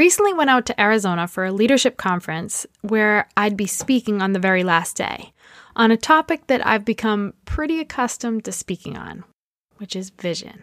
recently went out to Arizona for a leadership conference where I'd be speaking on the very last day on a topic that I've become pretty accustomed to speaking on, which is vision.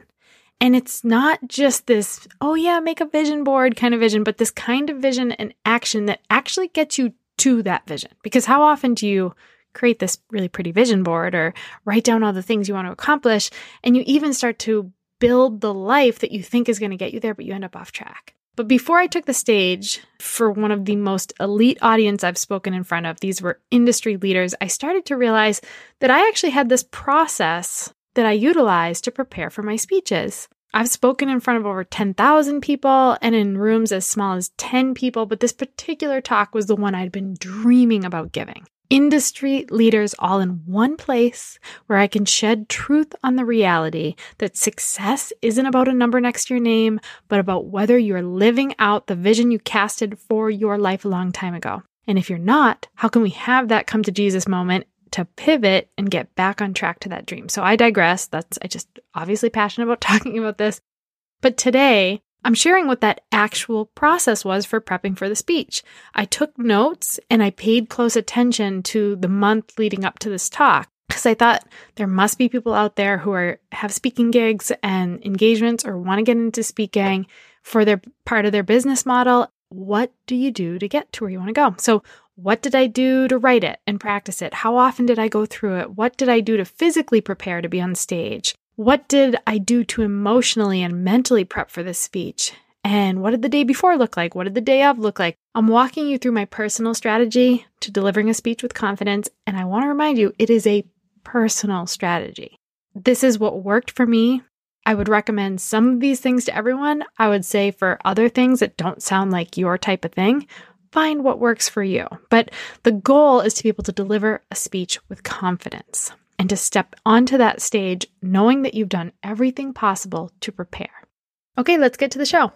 And it's not just this, oh yeah, make a vision board kind of vision, but this kind of vision and action that actually gets you to that vision. Because how often do you create this really pretty vision board or write down all the things you want to accomplish and you even start to build the life that you think is going to get you there, but you end up off track? But before I took the stage for one of the most elite audience I've spoken in front of, these were industry leaders, I started to realize that I actually had this process that I utilized to prepare for my speeches. I've spoken in front of over 10,000 people and in rooms as small as 10 people, but this particular talk was the one I'd been dreaming about giving industry leaders all in one place where I can shed truth on the reality that success isn't about a number next to your name, but about whether you're living out the vision you casted for your life a long time ago. And if you're not, how can we have that come to Jesus moment to pivot and get back on track to that dream? So I digress. That's, I just obviously passionate about talking about this. But today, I'm sharing what that actual process was for prepping for the speech. I took notes and I paid close attention to the month leading up to this talk because I thought there must be people out there who are have speaking gigs and engagements or want to get into speaking for their part of their business model. What do you do to get to where you want to go? So, what did I do to write it and practice it? How often did I go through it? What did I do to physically prepare to be on stage? What did I do to emotionally and mentally prep for this speech? And what did the day before look like? What did the day of look like? I'm walking you through my personal strategy to delivering a speech with confidence. And I want to remind you, it is a personal strategy. This is what worked for me. I would recommend some of these things to everyone. I would say for other things that don't sound like your type of thing, find what works for you. But the goal is to be able to deliver a speech with confidence and to step onto that stage knowing that you've done everything possible to prepare. Okay, let's get to the show.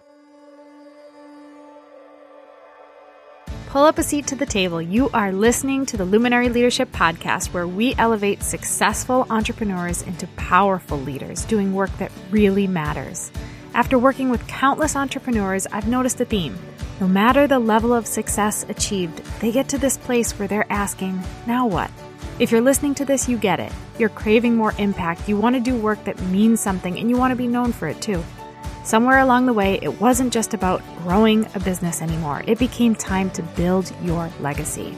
Pull up a seat to the table. You are listening to the Luminary Leadership Podcast, where we elevate successful entrepreneurs into powerful leaders doing work that really matters. After working with countless entrepreneurs, I've noticed a theme. No matter the level of success achieved, they get to this place where they're asking, now what? If you're listening to this, you get it. You're craving more impact, you want to do work that means something, and you want to be known for it too. Somewhere along the way, it wasn't just about growing a business anymore. It became time to build your legacy.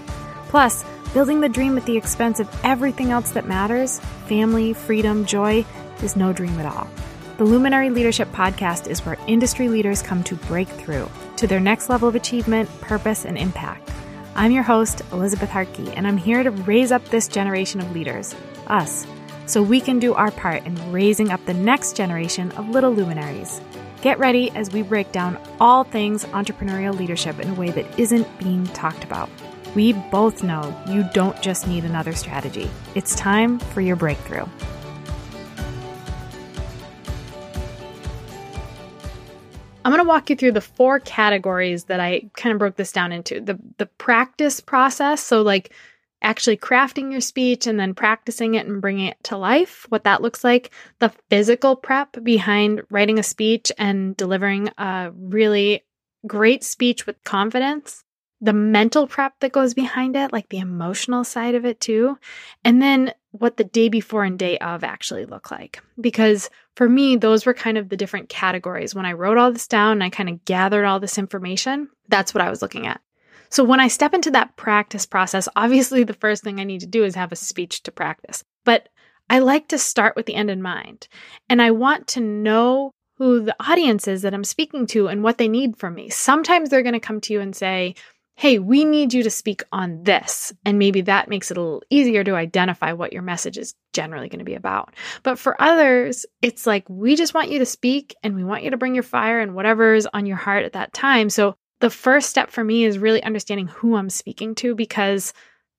Plus, building the dream at the expense of everything else that matters family, freedom, joy is no dream at all. The Luminary Leadership Podcast is where industry leaders come to break through to their next level of achievement, purpose, and impact. I'm your host, Elizabeth Hartke, and I'm here to raise up this generation of leaders, us, so we can do our part in raising up the next generation of little luminaries. Get ready as we break down all things entrepreneurial leadership in a way that isn't being talked about. We both know you don't just need another strategy, it's time for your breakthrough. I'm going to walk you through the four categories that I kind of broke this down into. The the practice process, so like actually crafting your speech and then practicing it and bringing it to life, what that looks like, the physical prep behind writing a speech and delivering a really great speech with confidence, the mental prep that goes behind it, like the emotional side of it too, and then what the day before and day of actually look like. Because for me, those were kind of the different categories. When I wrote all this down and I kind of gathered all this information, that's what I was looking at. So when I step into that practice process, obviously the first thing I need to do is have a speech to practice. But I like to start with the end in mind. And I want to know who the audience is that I'm speaking to and what they need from me. Sometimes they're going to come to you and say, hey, we need you to speak on this. And maybe that makes it a little easier to identify what your message is generally going to be about. But for others, it's like, we just want you to speak and we want you to bring your fire and whatever is on your heart at that time. So the first step for me is really understanding who I'm speaking to because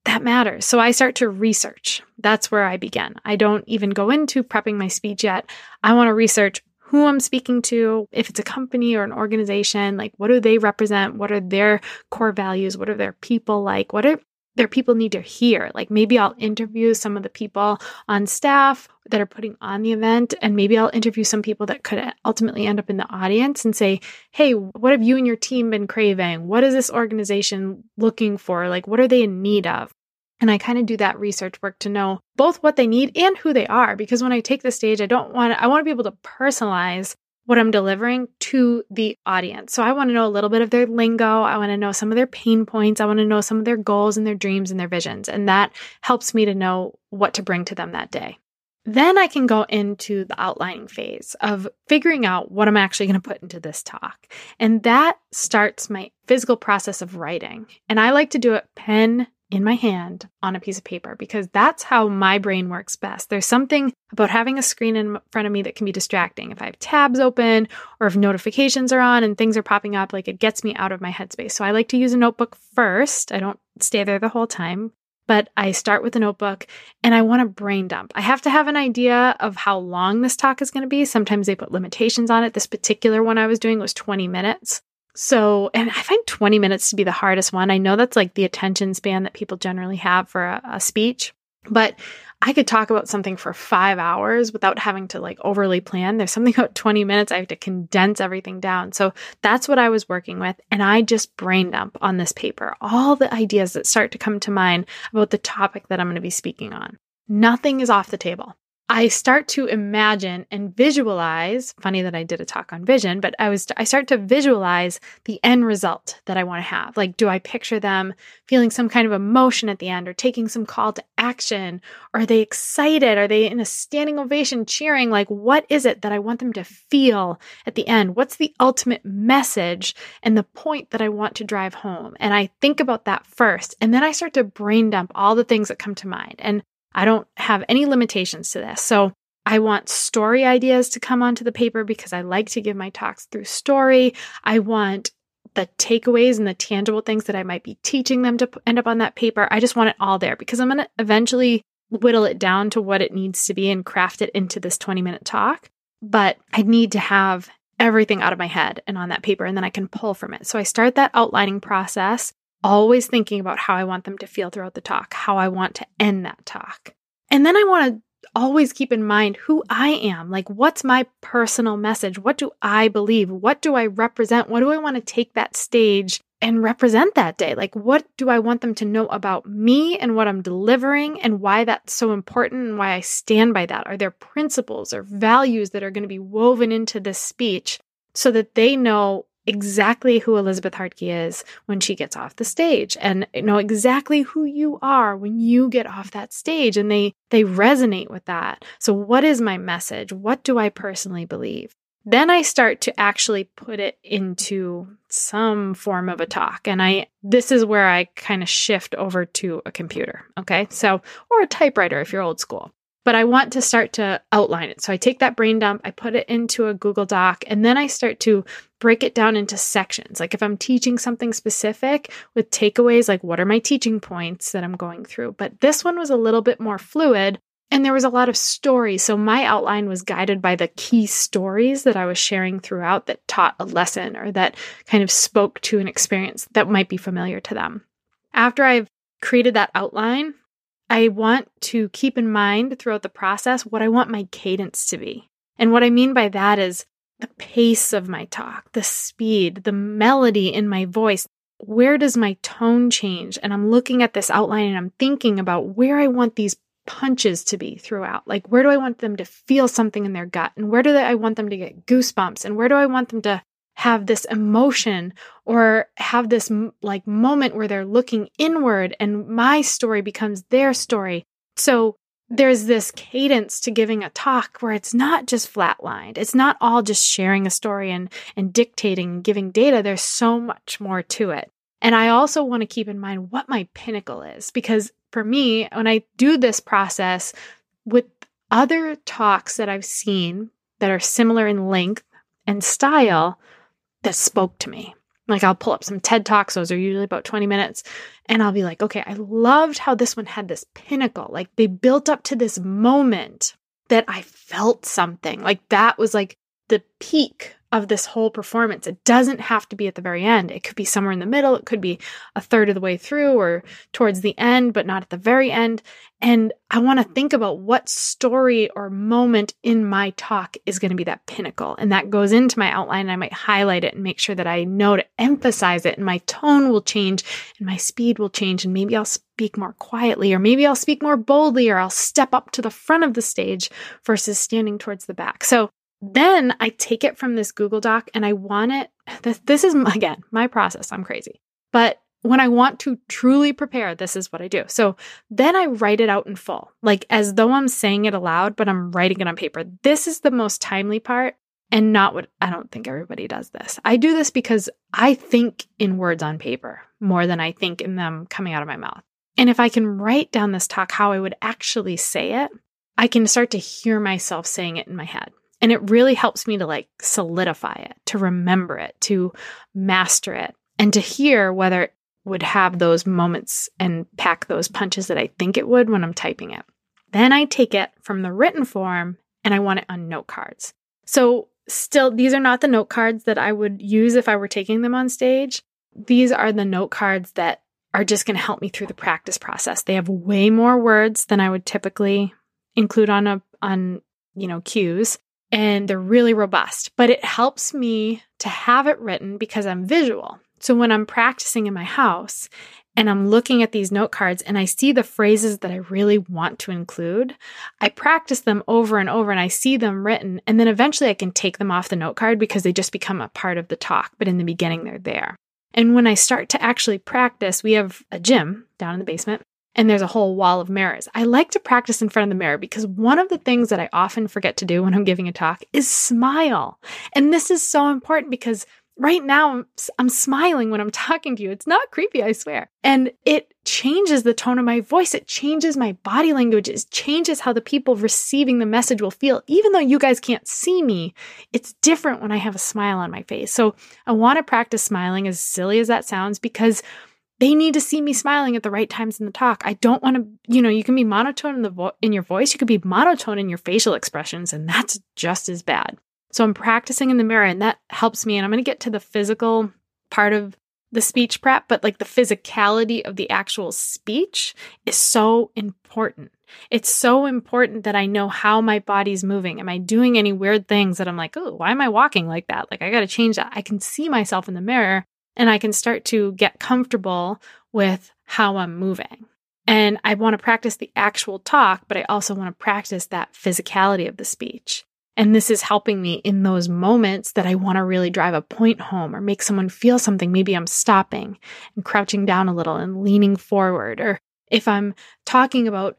that matters. So I start to research. That's where I begin. I don't even go into prepping my speech yet. I want to research who I'm speaking to, if it's a company or an organization, like what do they represent? What are their core values? What are their people like? What are their people need to hear. Like maybe I'll interview some of the people on staff that are putting on the event, and maybe I'll interview some people that could ultimately end up in the audience and say, Hey, what have you and your team been craving? What is this organization looking for? Like, what are they in need of? And I kind of do that research work to know both what they need and who they are. Because when I take the stage, I don't want, I want to be able to personalize what I'm delivering to the audience. So I want to know a little bit of their lingo. I want to know some of their pain points. I want to know some of their goals and their dreams and their visions. And that helps me to know what to bring to them that day. Then I can go into the outlining phase of figuring out what I'm actually going to put into this talk. And that starts my physical process of writing. And I like to do it pen in my hand on a piece of paper because that's how my brain works best. There's something about having a screen in front of me that can be distracting. If I have tabs open or if notifications are on and things are popping up, like it gets me out of my headspace. So I like to use a notebook first. I don't stay there the whole time, but I start with a notebook and I want to brain dump. I have to have an idea of how long this talk is going to be. Sometimes they put limitations on it. This particular one I was doing was 20 minutes. So, and I find 20 minutes to be the hardest one. I know that's like the attention span that people generally have for a, a, speech, but I could talk about something for five hours without having to like overly plan. There's something about 20 minutes. I have to condense everything down. So that's what I was working with. And I just brain dump on this paper all the ideas that start to come to mind about the topic that I'm going to be speaking on. Nothing is off the table. I start to imagine and visualize. Funny that I did a talk on vision, but I was I start to visualize the end result that I want to have. Like, do I picture them feeling some kind of emotion at the end, or taking some call to action? Are they excited? Are they in a standing ovation, cheering? Like, what is it that I want them to feel at the end? What's the ultimate message and the point that I want to drive home? And I think about that first, and then I start to brain dump all the things that come to mind. And I don't have any limitations to this. So I want story ideas to come onto the paper because I like to give my talks through story. I want the takeaways and the tangible things that I might be teaching them to end up on that paper. I just want it all there because I'm going to eventually whittle it down to what it needs to be and craft it into this 20 minute talk. But I need to have everything out of my head and on that paper, and then I can pull from it. So I start that outlining process always thinking about how I want them to feel throughout the talk, how I want to end that talk. And then I want to always keep in mind who I am. Like, what's my personal message? What do I believe? What do I represent? What do I want to take that stage and represent that day? Like, what do I want them to know about me and what I'm delivering and why that's so important and why I stand by that? Are there principles or values that are going to be woven into this speech so that they know exactly who Elizabeth Hartke is when she gets off the stage and know exactly who you are when you get off that stage and they they resonate with that. So what is my message? What do I personally believe? Then I start to actually put it into some form of a talk. And I this is where I kind of shift over to a computer, okay? So or a typewriter if you're old school but I want to start to outline it. So I take that brain dump, I put it into a Google Doc, and then I start to break it down into sections. Like if I'm teaching something specific with takeaways, like what are my teaching points that I'm going through? But this one was a little bit more fluid. And there was a lot of stories. So my outline was guided by the key stories that I was sharing throughout that taught a lesson or that kind of spoke to an experience that might be familiar to them. After I've created that outline, I want to keep in mind throughout the process what I want my cadence to be. And what I mean by that is the pace of my talk, the speed, the melody in my voice. Where does my tone change? And I'm looking at this outline and I'm thinking about where I want these punches to be throughout. Like, where do I want them to feel something in their gut? And where do I want them to get goosebumps? And where do I want them to have this emotion or have this like moment where they're looking inward and my story becomes their story. So there's this cadence to giving a talk where it's not just flatlined. It's not all just sharing a story and, and dictating and giving data. There's so much more to it. And I also want to keep in mind what my pinnacle is because for me, when I do this process with other talks that I've seen that are similar in length and style, that spoke to me. Like I'll pull up some TED Talks, those are usually about 20 minutes, and I'll be like, okay, I loved how this one had this pinnacle. Like they built up to this moment that I felt something. Like that was like the peak of this whole performance. It doesn't have to be at the very end. It could be somewhere in the middle. It could be a third of the way through or towards the end, but not at the very end. And I want to think about what story or moment in my talk is going to be that pinnacle. And that goes into my outline. I might highlight it and make sure that I know to emphasize it. And my tone will change and my speed will change. And maybe I'll speak more quietly, or maybe I'll speak more boldly, or I'll step up to the front of the stage versus standing towards the back. So then I take it from this Google Doc and I want it. This, this is, again, my process. I'm crazy. But when I want to truly prepare, this is what I do. So then I write it out in full, like as though I'm saying it aloud, but I'm writing it on paper. This is the most timely part and not what I don't think everybody does this. I do this because I think in words on paper more than I think in them coming out of my mouth. And if I can write down this talk how I would actually say it, I can start to hear myself saying it in my head. And it really helps me to like solidify it, to remember it, to master it, and to hear whether it would have those moments and pack those punches that I think it would when I'm typing it. Then I take it from the written form and I want it on note cards. So, still, these are not the note cards that I would use if I were taking them on stage. These are the note cards that are just going to help me through the practice process. They have way more words than I would typically include on a on, you know, cues and they're really robust, but it helps me to have it written because I'm visual. So when I'm practicing in my house and I'm looking at these note cards and I see the phrases that I really want to include, I practice them over and over and I see them written. And then eventually I can take them off the note card because they just become a part of the talk. But in the beginning, they're there. And when I start to actually practice, we have a gym down in the basement and there's a whole wall of mirrors. I like to practice in front of the mirror because one of the things that I often forget to do when I'm giving a talk is smile. And this is so important because right now I'm, smiling when I'm talking to you. It's not creepy, I swear. And it changes the tone of my voice. It changes my body language. It changes how the people receiving the message will feel. Even though you guys can't see me, it's different when I have a smile on my face. So I want to practice smiling, as silly as that sounds, because they need to see me smiling at the right times in the talk. I don't want to, you know, you can be monotone in the vo- in your voice, you could be monotone in your facial expressions and that's just as bad. So I'm practicing in the mirror and that helps me and I'm going to get to the physical part of the speech prep, but like the physicality of the actual speech is so important. It's so important that I know how my body's moving. Am I doing any weird things that I'm like, oh, why am I walking like that? Like, I got to change that. I can see myself in the mirror and I can start to get comfortable with how I'm moving. And I want to practice the actual talk, but I also want to practice that physicality of the speech. And this is helping me in those moments that I want to really drive a point home or make someone feel something. Maybe I'm stopping and crouching down a little and leaning forward. Or if I'm talking about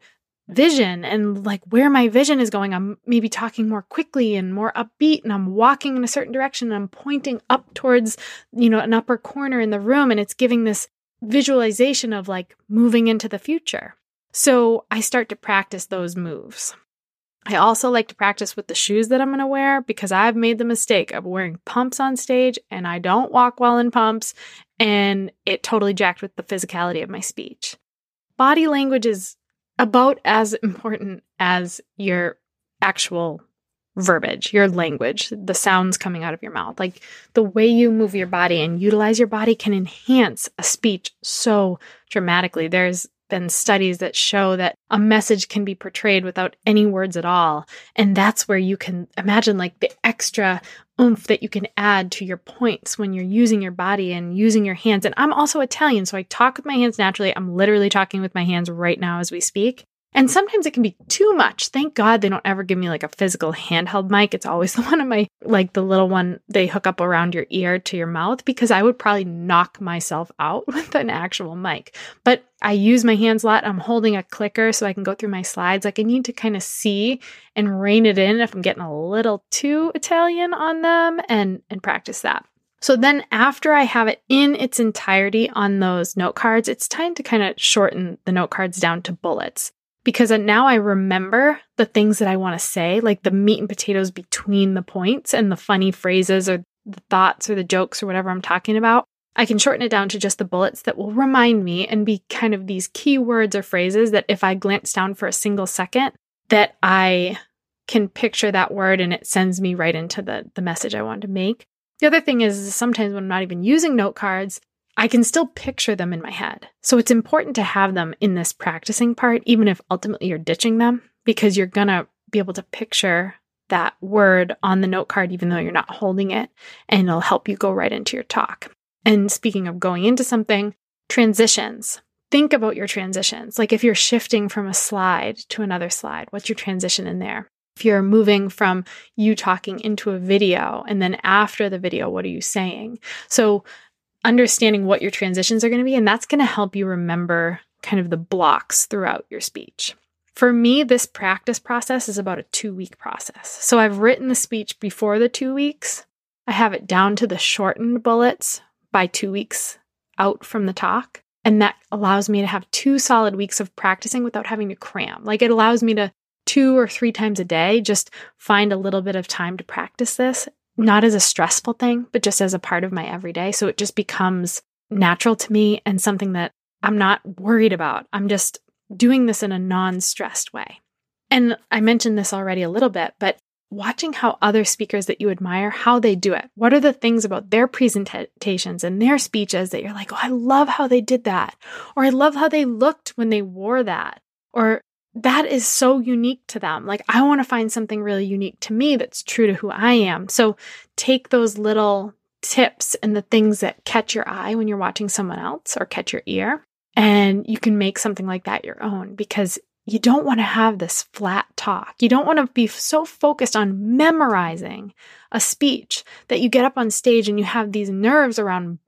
vision and like where my vision is going. I'm maybe talking more quickly and more upbeat and I'm walking in a certain direction and I'm pointing up towards, you know, an upper corner in the room and it's giving this visualization of like moving into the future. So I start to practice those moves. I also like to practice with the shoes that I'm going to wear because I've made the mistake of wearing pumps on stage and I don't walk well in pumps and it totally jacked with the physicality of my speech. Body language is about as important as your actual verbiage, your language, the sounds coming out of your mouth. Like the way you move your body and utilize your body can enhance a speech so dramatically. There's been studies that show that a message can be portrayed without any words at all. And that's where you can imagine like the extra oomph that you can add to your points when you're using your body and using your hands. And I'm also Italian, so I talk with my hands naturally. I'm literally talking with my hands right now as we speak. And sometimes it can be too much. Thank God they don't ever give me like a physical handheld mic. It's always the one of my, like the little one they hook up around your ear to your mouth because I would probably knock myself out with an actual mic. But I use my hands a lot. I'm holding a clicker so I can go through my slides. Like I need to kind of see and rein it in if I'm getting a little too Italian on them and, and practice that. So then after I have it in its entirety on those note cards, it's time to kind of shorten the note cards down to bullets because now I remember the things that I want to say, like the meat and potatoes between the points and the funny phrases or the thoughts or the jokes or whatever I'm talking about. I can shorten it down to just the bullets that will remind me and be kind of these key words or phrases that if I glance down for a single second, that I can picture that word and it sends me right into the, the message I want to make. The other thing is sometimes when I'm not even using note cards, I can still picture them in my head. So it's important to have them in this practicing part, even if ultimately you're ditching them, because you're going to be able to picture that word on the note card, even though you're not holding it, and it'll help you go right into your talk. And speaking of going into something, transitions. Think about your transitions. Like if you're shifting from a slide to another slide, what's your transition in there? If you're moving from you talking into a video and then after the video, what are you saying? So understanding what your transitions are going to be, and that's going to help you remember kind of the blocks throughout your speech. For me, this practice process is about a two week process. So I've written the speech before the two weeks. I have it down to the shortened bullets by two weeks out from the talk. And that allows me to have two solid weeks of practicing without having to cram. Like it allows me to two or three times a day just find a little bit of time to practice this not as a stressful thing, but just as a part of my everyday. So it just becomes natural to me and something that I'm not worried about. I'm just doing this in a non stressed way. And I mentioned this already a little bit, but watching how other speakers that you admire, how they do it. What are the things about their presentations and their speeches that you're like, oh, I love how they did that. Or I love how they looked when they wore that. Or that is so unique to them. Like, I want to find something really unique to me that's true to who I am. So, take those little tips and the things that catch your eye when you're watching someone else or catch your ear, and you can make something like that your own because you don't want to have this flat talk. You don't want to be so focused on memorizing a speech that you get up on stage and you have these nerves around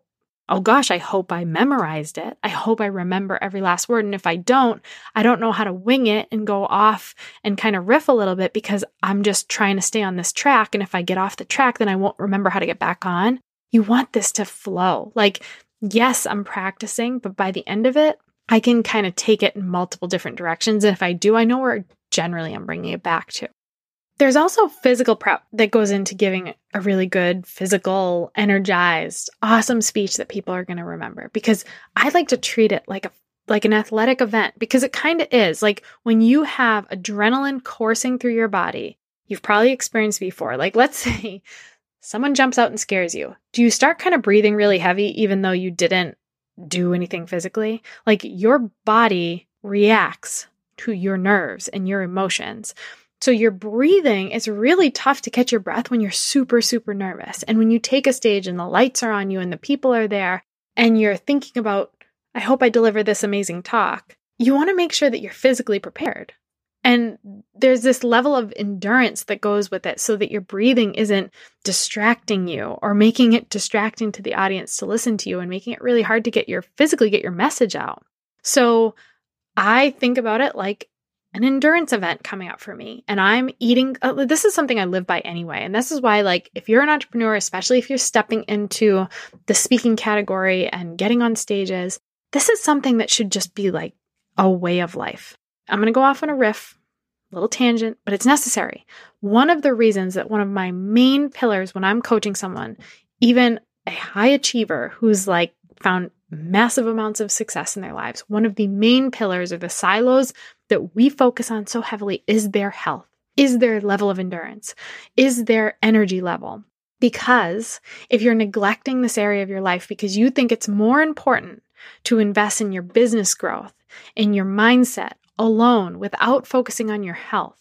oh gosh, I hope I memorized it. I hope I remember every last word. And if I don't, I don't know how to wing it and go off and kind of riff a little bit because I'm just trying to stay on this track. And if I get off the track, then I won't remember how to get back on. You want this to flow. Like, yes, I'm practicing, but by the end of it, I can kind of take it in multiple different directions. And if I do, I know where generally I'm bringing it back to. There's also physical prep that goes into giving a really good, physical, energized, awesome speech that people are going to remember because I like to treat it like a like an athletic event because it kind of is. Like when you have adrenaline coursing through your body, you've probably experienced before. Like let's say someone jumps out and scares you. Do you start kind of breathing really heavy even though you didn't do anything physically? Like your body reacts to your nerves and your emotions. So your breathing is really tough to catch your breath when you're super, super nervous. And when you take a stage and the lights are on you and the people are there and you're thinking about, I hope I deliver this amazing talk, you want to make sure that you're physically prepared. And there's this level of endurance that goes with it so that your breathing isn't distracting you or making it distracting to the audience to listen to you and making it really hard to get your physically get your message out. So I think about it like an endurance event coming up for me and I'm eating uh, this is something I live by anyway and this is why like if you're an entrepreneur especially if you're stepping into the speaking category and getting on stages this is something that should just be like a way of life. I'm going to go off on a riff little tangent but it's necessary. One of the reasons that one of my main pillars when I'm coaching someone even a high achiever who's like found massive amounts of success in their lives, one of the main pillars or the silos that we focus on so heavily is their health, is their level of endurance, is their energy level. Because if you're neglecting this area of your life because you think it's more important to invest in your business growth, in your mindset alone without focusing on your health,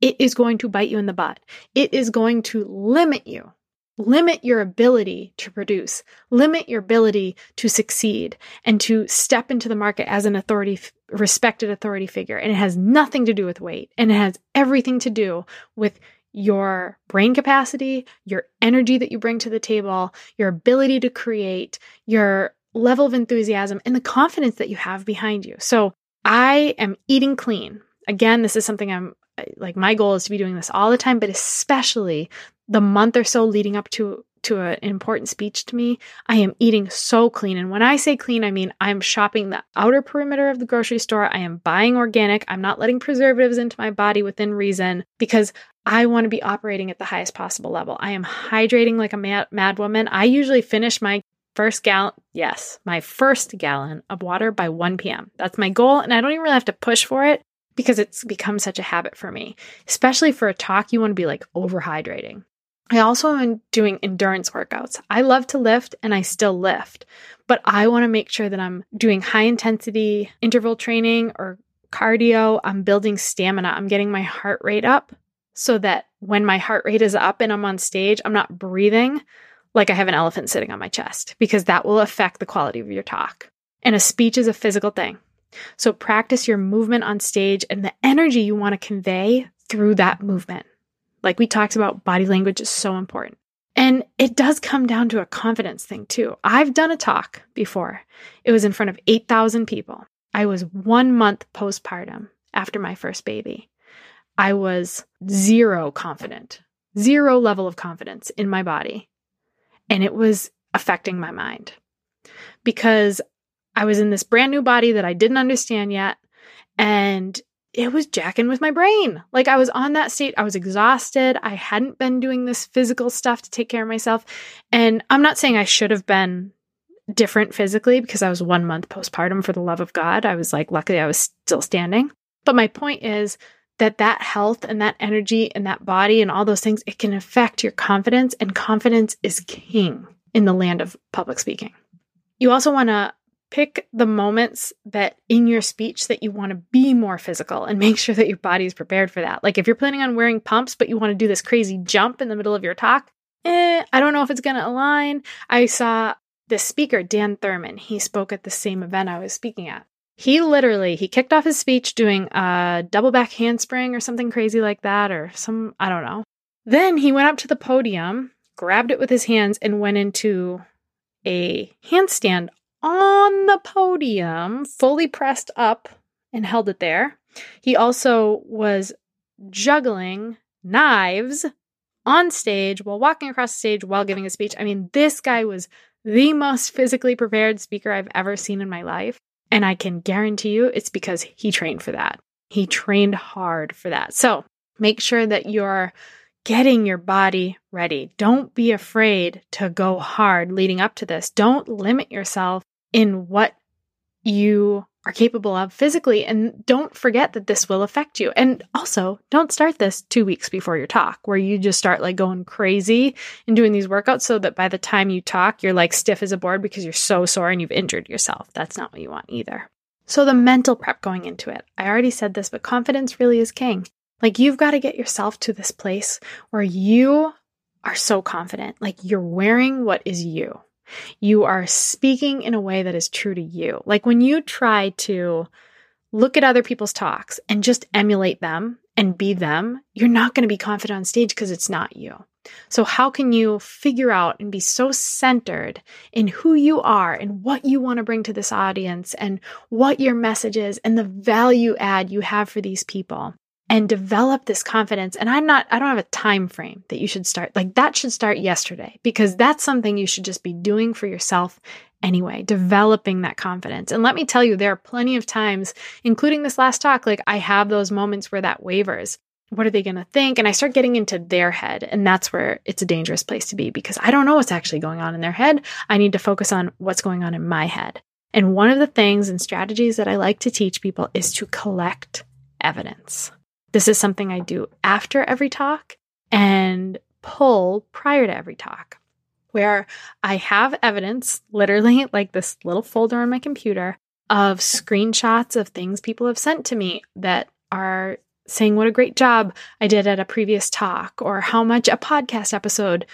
it is going to bite you in the butt. It is going to limit you limit your ability to produce, limit your ability to succeed and to step into the market as an authority, respected authority figure. And it has nothing to do with weight and it has everything to do with your brain capacity, your energy that you bring to the table, your ability to create, your level of enthusiasm, and the confidence that you have behind you. So I am eating clean. Again, this is something I'm like my goal is to be doing this all the time, but especially the month or so leading up to to an important speech to me, I am eating so clean. And when I say clean, I mean I'm shopping the outer perimeter of the grocery store. I am buying organic. I'm not letting preservatives into my body within reason because I want to be operating at the highest possible level. I am hydrating like a mad, mad woman. I usually finish my first gallon, yes, my first gallon of water by 1 p.m. That's my goal. And I don't even really have to push for it because it's become such a habit for me. Especially for a talk, you want to be like overhydrating. I also am doing endurance workouts. I love to lift and I still lift, but I want to make sure that I'm doing high intensity interval training or cardio. I'm building stamina. I'm getting my heart rate up so that when my heart rate is up and I'm on stage, I'm not breathing like I have an elephant sitting on my chest because that will affect the quality of your talk. And a speech is a physical thing. So practice your movement on stage and the energy you want to convey through that movement. Like we talked about, body language is so important. And it does come down to a confidence thing too. I've done a talk before. It was in front of 8,000 people. I was one month postpartum after my first baby. I was zero confident, zero level of confidence in my body. And it was affecting my mind because I was in this brand new body that I didn't understand yet. And it was jacking with my brain. Like I was on that state. I was exhausted. I hadn't been doing this physical stuff to take care of myself. And I'm not saying I should have been different physically because I was one month postpartum for the love of God. I was like, luckily I was still standing. But my point is that that health and that energy and that body and all those things, it can affect your confidence. And confidence is king in the land of public speaking. You also want to pick the moments that in your speech that you want to be more physical and make sure that your body is prepared for that. Like if you're planning on wearing pumps, but you want to do this crazy jump in the middle of your talk, eh, I don't know if it's going to align. I saw this speaker, Dan Thurmon. He spoke at the same event I was speaking at. He literally he kicked off his speech doing a double back handspring or something crazy like that or some I don't know. Then he went up to the podium, grabbed it with his hands and went into a handstand on the podium, fully pressed up, and held it there. He also was juggling knives on stage while walking across the stage while giving a speech. I mean, this guy was the most physically prepared speaker I've ever seen in my life. And I can guarantee you it's because he trained for that. He trained hard for that. So make sure that you're getting your body ready. Don't be afraid to go hard leading up to this. Don't limit yourself in what you are capable of physically. And don't forget that this will affect you. And also, don't start this two weeks before your talk, where you just start like going crazy and doing these workouts so that by the time you talk, you're like stiff as a board because you're so sore and you've injured yourself. That's not what you want either. So, the mental prep going into it. I already said this, but confidence really is king. Like, you've got to get yourself to this place where you are so confident. Like, you're wearing what is you. You are speaking in a way that is true to you. Like when you try to look at other people's talks and just emulate them and be them, you're not going to be confident on stage because it's not you. So, how can you figure out and be so centered in who you are and what you want to bring to this audience and what your message is and the value add you have for these people and develop this confidence. And i'm not i don't have a time frame that you should start like that should start yesterday because that's something you should just be doing for yourself anyway developing that confidence. And let me tell you there are plenty of times including this last talk like i have those moments where that wavers. What are they going to think? And i start getting into their head and that's where it's a dangerous place to be because i don't know what's actually going on in their head. I need to focus on what's going on in my head. And one of the things and strategies that i like to teach people is to collect evidence this is something I do after every talk and pull prior to every talk, where I have evidence, literally like this little folder on my computer, of screenshots of things people have sent to me that are saying what a great job I did at a previous talk or how much a podcast episode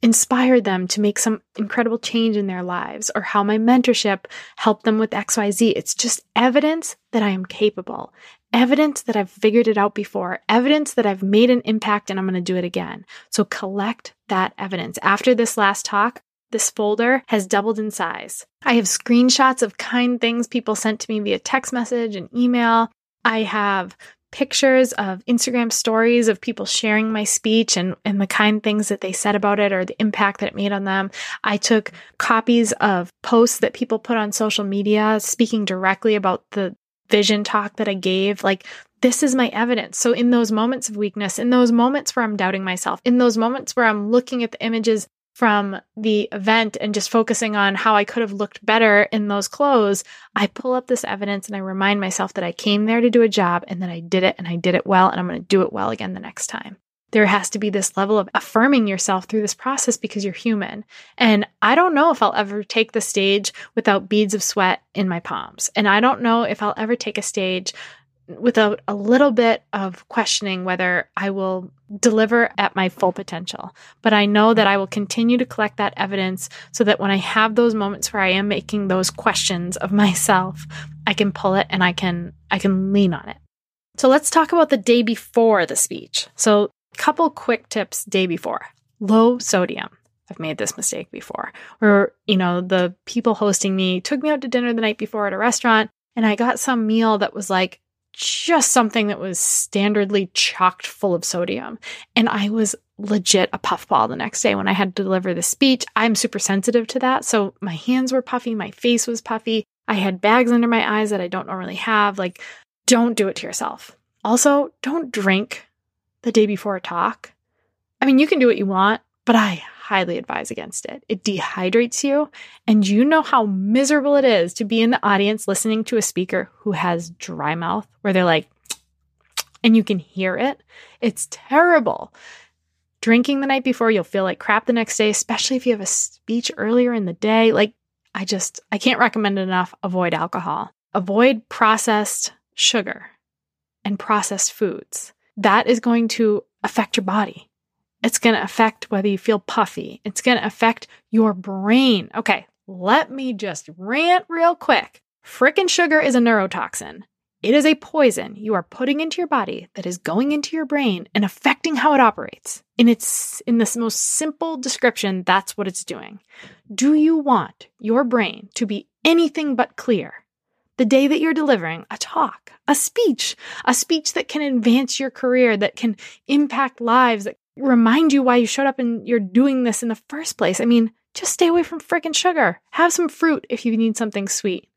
inspired them to make some incredible change in their lives or how my mentorship helped them with XYZ. It's just evidence that I am capable evidence that I've figured it out before, evidence that I've made an impact and I'm going to do it again. So collect that evidence. After this last talk, this folder has doubled in size. I have screenshots of kind things people sent to me via text message and email. I have pictures of Instagram stories of people sharing my speech and, and the kind things that they said about it or the impact that it made on them. I took copies of posts that people put on social media speaking directly about the vision talk that I gave, like this is my evidence. So, in those moments of weakness, in those moments where I'm doubting myself, in those moments where I'm looking at the images from the event and just focusing on how I could have looked better in those clothes, I pull up this evidence and I remind myself that I came there to do a job and that I did it and I did it well and I'm going to do it well again the next time. There has to be this level of affirming yourself through this process because you're human. And I don't know if I'll ever take the stage without beads of sweat in my palms. And I don't know if I'll ever take a stage without a little bit of questioning whether I will deliver at my full potential. But I know that I will continue to collect that evidence so that when I have those moments where I am making those questions of myself, I can pull it and I can I can lean on it. So let's talk about the day before the speech. So couple quick tips day before. Low sodium. I've made this mistake before. Or, you know, the people hosting me took me out to dinner the night before at a restaurant and I got some meal that was like just something that was standardly chocked full of sodium. And I was legit a puffball the next day when I had to deliver the speech. I'm super sensitive to that. So my hands were puffy, my face was puffy. I had bags under my eyes that I don't normally have. Like, don't do it to yourself. Also, don't drink the day before a talk. I mean, you can do what you want, but I highly advise against it. It dehydrates you, and you know how miserable it is to be in the audience listening to a speaker who has dry mouth, where they're like, and you can hear it. It's terrible. Drinking the night before, you'll feel like crap the next day, especially if you have a speech earlier in the day. Like, I just, I can't recommend it enough. Avoid alcohol, avoid processed sugar and processed foods. That is going to affect your body. It's going to affect whether you feel puffy. It's going to affect your brain. Okay, let me just rant real quick. Frickin' sugar is a neurotoxin. It is a poison you are putting into your body that is going into your brain and affecting how it operates. And it's in this most simple description, that's what it's doing. Do you want your brain to be anything but clear? The day that you're delivering a talk, a speech, a speech that can advance your career, that can impact lives, that remind you why you showed up and you're doing this in the first place. I mean, just stay away from freaking sugar. Have some fruit if you need something sweet.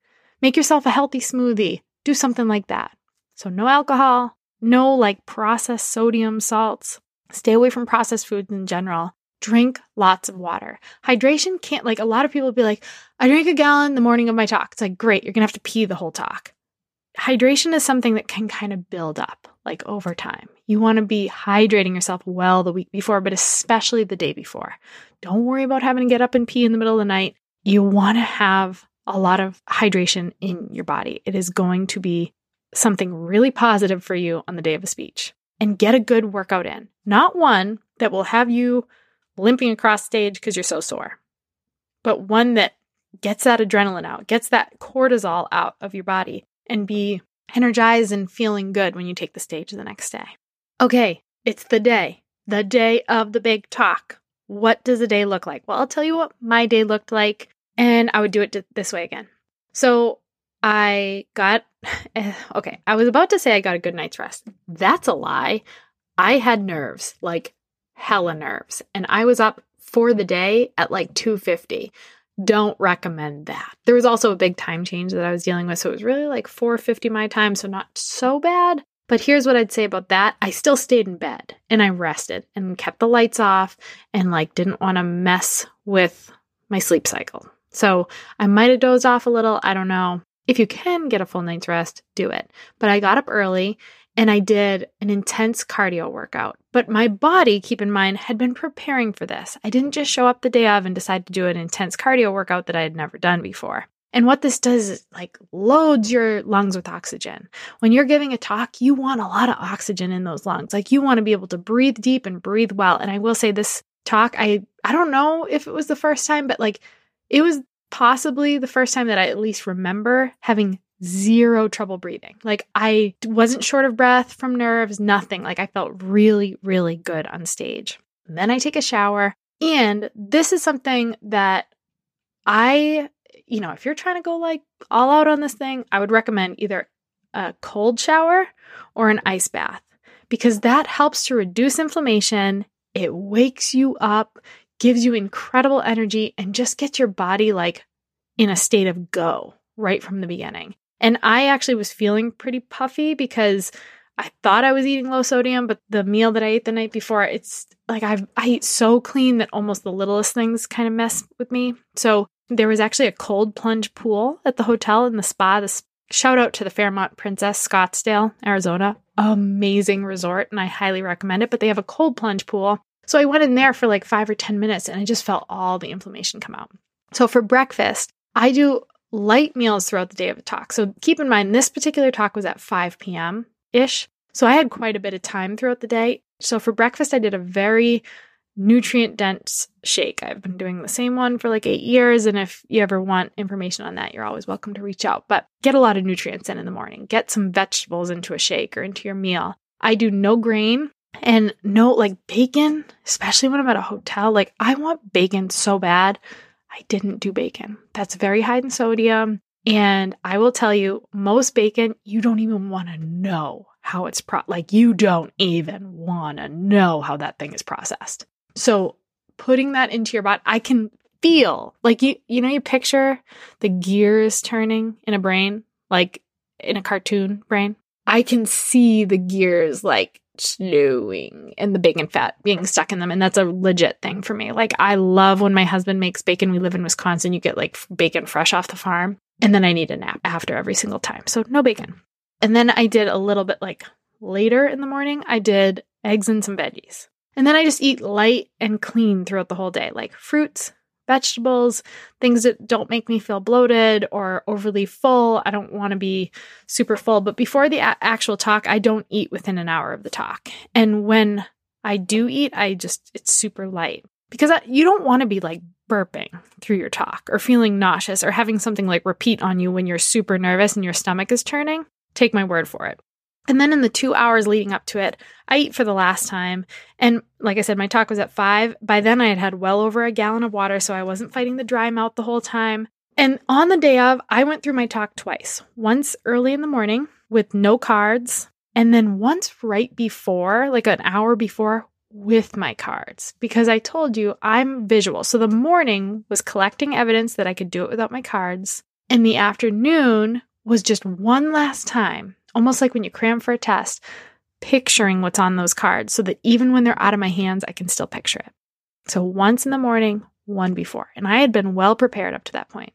Make yourself a healthy smoothie. Do something like that. So, no alcohol, no like processed sodium salts. Stay away from processed foods in general. Drink lots of water. Hydration can't, like, a lot of people be like, I drink a gallon the morning of my talk. It's like, great, you're gonna have to pee the whole talk. Hydration is something that can kind of build up like over time. You want to be hydrating yourself well the week before, but especially the day before. Don't worry about having to get up and pee in the middle of the night. You want to have a lot of hydration in your body. It is going to be something really positive for you on the day of a speech. And get a good workout in, not one that will have you limping across stage because you're so sore, but one that gets that adrenaline out, gets that cortisol out of your body, and be energized and feeling good when you take the stage the next day. Okay, it's the day, the day of the big talk. What does the day look like? Well, I'll tell you what my day looked like, and I would do it this way again. So I got, eh, okay, I was about to say I got a good night's rest. That's a lie. I had nerves, like hella nerves, and I was up for the day at like 250 don't recommend that. There was also a big time change that I was dealing with, so it was really like 4:50 my time, so not so bad. But here's what I'd say about that. I still stayed in bed and I rested and kept the lights off and like didn't want to mess with my sleep cycle. So I might have dozed off a little, I don't know. If you can get a full night's rest, do it. But I got up early and I did an intense cardio workout. But my body, keep in mind, had been preparing for this. I didn't just show up the day of and decide to do an intense cardio workout that I had never done before. And what this does is like loads your lungs with oxygen. When you're giving a talk, you want a lot of oxygen in those lungs. Like you want to be able to breathe deep and breathe well. And I will say this talk, I I don't know if it was the first time, but like it was possibly the first time that I at least remember having zero trouble breathing. Like I wasn't short of breath from nerves, nothing. Like I felt really, really good on stage. Then I take a shower. And this is something that I, you know, if you're trying to go like all out on this thing, I would recommend either a cold shower or an ice bath because that helps to reduce inflammation. It wakes you up, gives you incredible energy, and just gets your body like in a state of go right from the beginning. And I actually was feeling pretty puffy because I thought I was eating low sodium, but the meal that I ate the night before, it's like I've, I eat so clean that almost the littlest things kind of mess with me. So there was actually a cold plunge pool at the hotel in the spa. This shout out to the Fairmont Princess Scottsdale, Arizona. Amazing resort, and I highly recommend it. But they have a cold plunge pool. So I went in there for like five or 10 minutes and I just felt all the inflammation come out. So for breakfast, I do light meals throughout the day of a talk. So keep in mind, this particular talk was at 5 p.m. ish. So I had quite a bit of time throughout the day. So for breakfast, I did a very nutrient dense shake. I've been doing the same one for like eight years. And if you ever want information on that, you're always welcome to reach out. But get a lot of nutrients in in the morning. Get some vegetables into a shake or into your meal. I do no grain and no like bacon, especially when I'm at a hotel. Like I want bacon so bad. I didn't do bacon. That's very high in sodium. And I will tell you, most bacon, you don't even want to know how it's pro like you don't even want to know how that thing is processed. So putting that into your body, I can feel like you you know you picture the gears turning in a brain like in a cartoon brain. I can see the gears like slowing and the bacon fat being stuck in them. And that's a legit thing for me. Like, I love when my husband makes bacon. We live in Wisconsin. You get like bacon fresh off the farm. And then I need a nap after every single time. So, no bacon. And then I did a little bit like later in the morning, I did eggs and some veggies. And then I just eat light and clean throughout the whole day, like fruits, vegetables, things that don't make me feel bloated or overly full. I don't want to be super full. But before the a- actual talk, I don't eat within an hour of the talk. And when I do eat, I just, it's super light because I, you don't want to be like burping through your talk or feeling nauseous or having something like repeat on you when you're super nervous and your stomach is turning. Take my word for it. And then in the two hours leading up to it, I eat for the last time. And like I said, my talk was at five. By then, I had had well over a gallon of water, so I wasn't fighting the dry mouth the whole time. And on the day of, I went through my talk twice once early in the morning with no cards, and then once right before, like an hour before, with my cards because I told you I'm visual. So the morning was collecting evidence that I could do it without my cards, and the afternoon was just one last time almost like when you cram for a test, picturing what's on those cards so that even when they're out of my hands, I can still picture it. So once in the morning, one before. And I had been well prepared up to that point.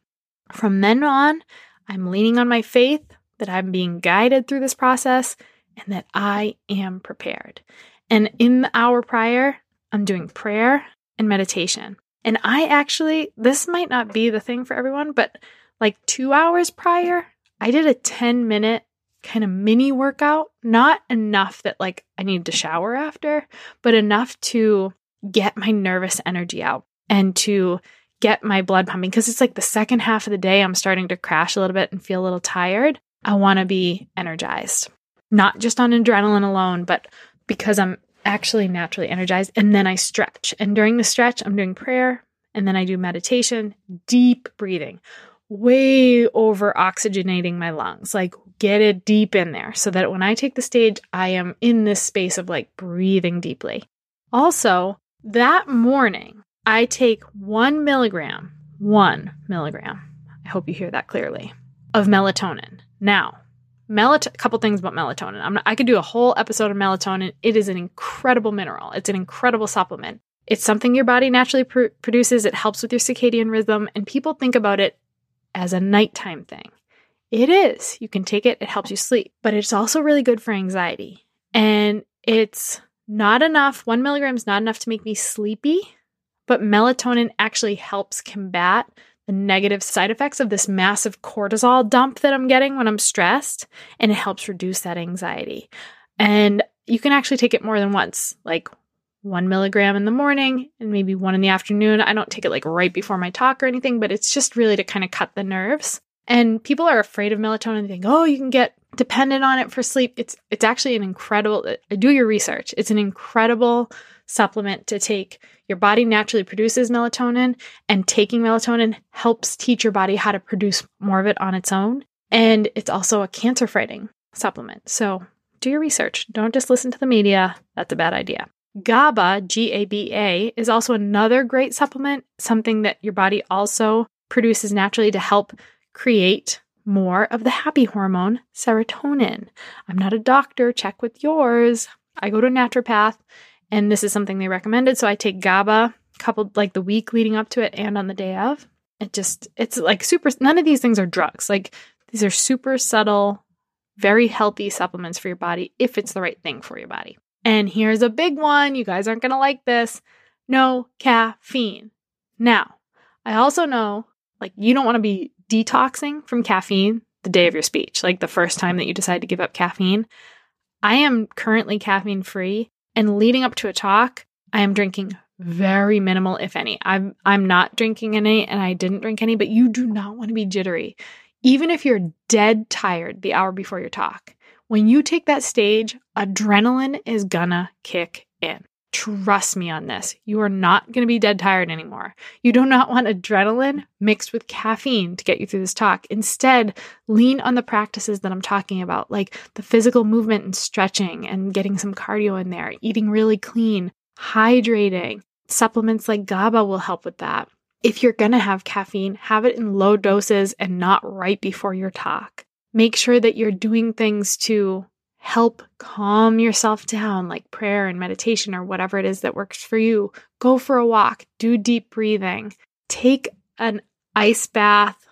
From then on, I'm leaning on my faith that I'm being guided through this process and that I am prepared. And in the hour prior, I'm doing prayer and meditation. And I actually, this might not be the thing for everyone, but like two hours prior, I did a 10 minute kind of mini workout, not enough that like I need to shower after, but enough to get my nervous energy out and to get my blood pumping because it's like the second half of the day I'm starting to crash a little bit and feel a little tired. I want to be energized, not just on adrenaline alone, but because I'm actually naturally energized. And then I stretch. And during the stretch, I'm doing prayer and then I do meditation, deep breathing, way over oxygenating my lungs, like get it deep in there so that when I take the stage, I am in this space of like breathing deeply. Also, that morning, I take one milligram, one milligram, I hope you hear that clearly, of melatonin. Now, Melat- a couple things about melatonin. Not, i could do a whole episode of melatonin. It is an incredible mineral. It's an incredible supplement. It's something your body naturally pr- produces. It helps with your circadian rhythm, and people think about it as a nighttime thing. It is. You can take it, it helps you sleep, but it's also really good for anxiety. And it's not enough, one milligram is not enough to make me sleepy, but melatonin actually helps combat the negative side effects of this massive cortisol dump that I'm getting when I'm stressed, and it helps reduce that anxiety. And you can actually take it more than once, like one milligram in the morning and maybe one in the afternoon. I don't take it like right before my talk or anything, but it's just really to kind of cut the nerves. And people are afraid of melatonin. They think, oh, you can get dependent on it for sleep. It's it's actually an incredible. Uh, do your research. It's an incredible supplement to take. Your body naturally produces melatonin, and taking melatonin helps teach your body how to produce more of it on its own. And it's also a cancer fighting supplement. So do your research. Don't just listen to the media. That's a bad idea. GABA, G A B A, is also another great supplement, something that your body also produces naturally to help create more of the happy hormone, serotonin. I'm not a doctor, check with yours. I go to a naturopath, and this is something they recommended. So I take GABA coupled like the week leading up to it and on the day of. It just, it's like super, none of these things are drugs. Like these are super subtle, very healthy supplements for your body if it's the right thing for your body. And here's a big one. You guys aren't going to like this. No caffeine. Now, I also know like you don't want to be detoxing from caffeine the day of your speech, like the first time that you decide to give up caffeine. I am currently caffeine free and leading up to a talk, I am drinking very minimal if any. I'm I'm not drinking any and I didn't drink any, but you do not want to be jittery. Even if you're dead tired the hour before your talk. When you take that stage, adrenaline is gonna kick in. Trust me on this. You are not going to be dead tired anymore. You do not want adrenaline mixed with caffeine to get you through this talk. Instead, lean on the practices that I'm talking about, like the physical movement and stretching and getting some cardio in there, eating really clean, hydrating. Supplements like GABA will help with that. If you're going to have caffeine, have it in low doses and not right before your talk. Make sure that you're doing things to help calm yourself down, like prayer and meditation or whatever it is that works for you. Go for a walk, do deep breathing, take an ice bath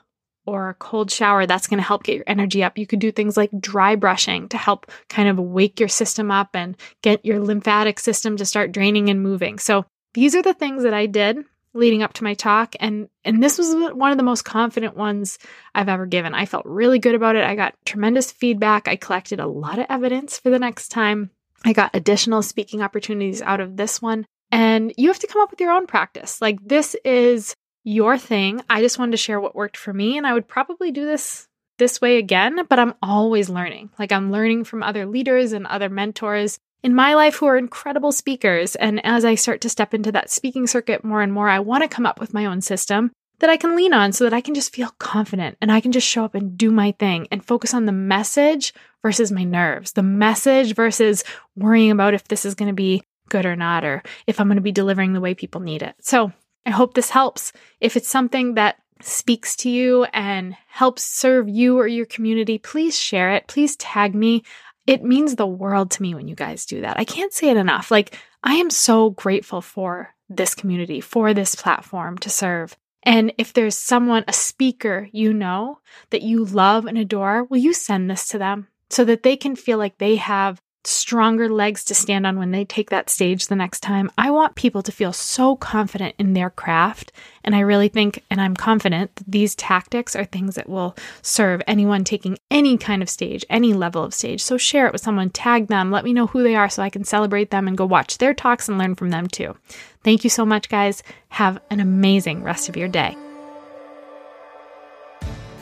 or a cold shower. That's going to help get your energy up. You could do things like dry brushing to help kind of wake your system up and get your lymphatic system to start draining and moving. So, these are the things that I did leading up to my talk and and this was one of the most confident ones I've ever given. I felt really good about it. I got tremendous feedback. I collected a lot of evidence for the next time. I got additional speaking opportunities out of this one. And you have to come up with your own practice. Like this is your thing. I just wanted to share what worked for me and I would probably do this this way again, but I'm always learning. Like I'm learning from other leaders and other mentors in my life who are incredible speakers. And as I start to step into that speaking circuit more and more, I want to come up with my own system that I can lean on so that I can just feel confident and I can just show up and do my thing and focus on the message versus my nerves, the message versus worrying about if this is going to be good or not, or if I'm going to be delivering the way people need it. So I hope this helps. If it's something that speaks to you and helps serve you or your community, please share it. Please tag me it means the world to me when you guys do that. I can't say it enough. Like, I am so grateful for this community, for this platform to serve. And if there's someone, a speaker you know that you love and adore, will you send this to them so that they can feel like they have stronger legs to stand on when they take that stage the next time. I want people to feel so confident in their craft. And I really think, and I'm confident, that these tactics are things that will serve anyone taking any kind of stage, any level of stage. So share it with someone, tag them, let me know who they are so I can celebrate them and go watch their talks and learn from them too. Thank you so much, guys. Have an amazing rest of your day.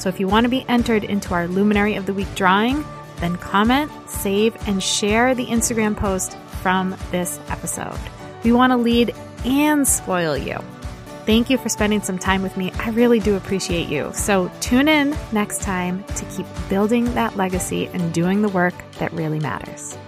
So if you want to be entered into our Luminary of the Week drawing, then comment, save, and share the Instagram post from this episode. We want to lead and spoil you. Thank you for spending some time with me. I really do appreciate you. So tune in next time to keep building that legacy and doing the work that really matters.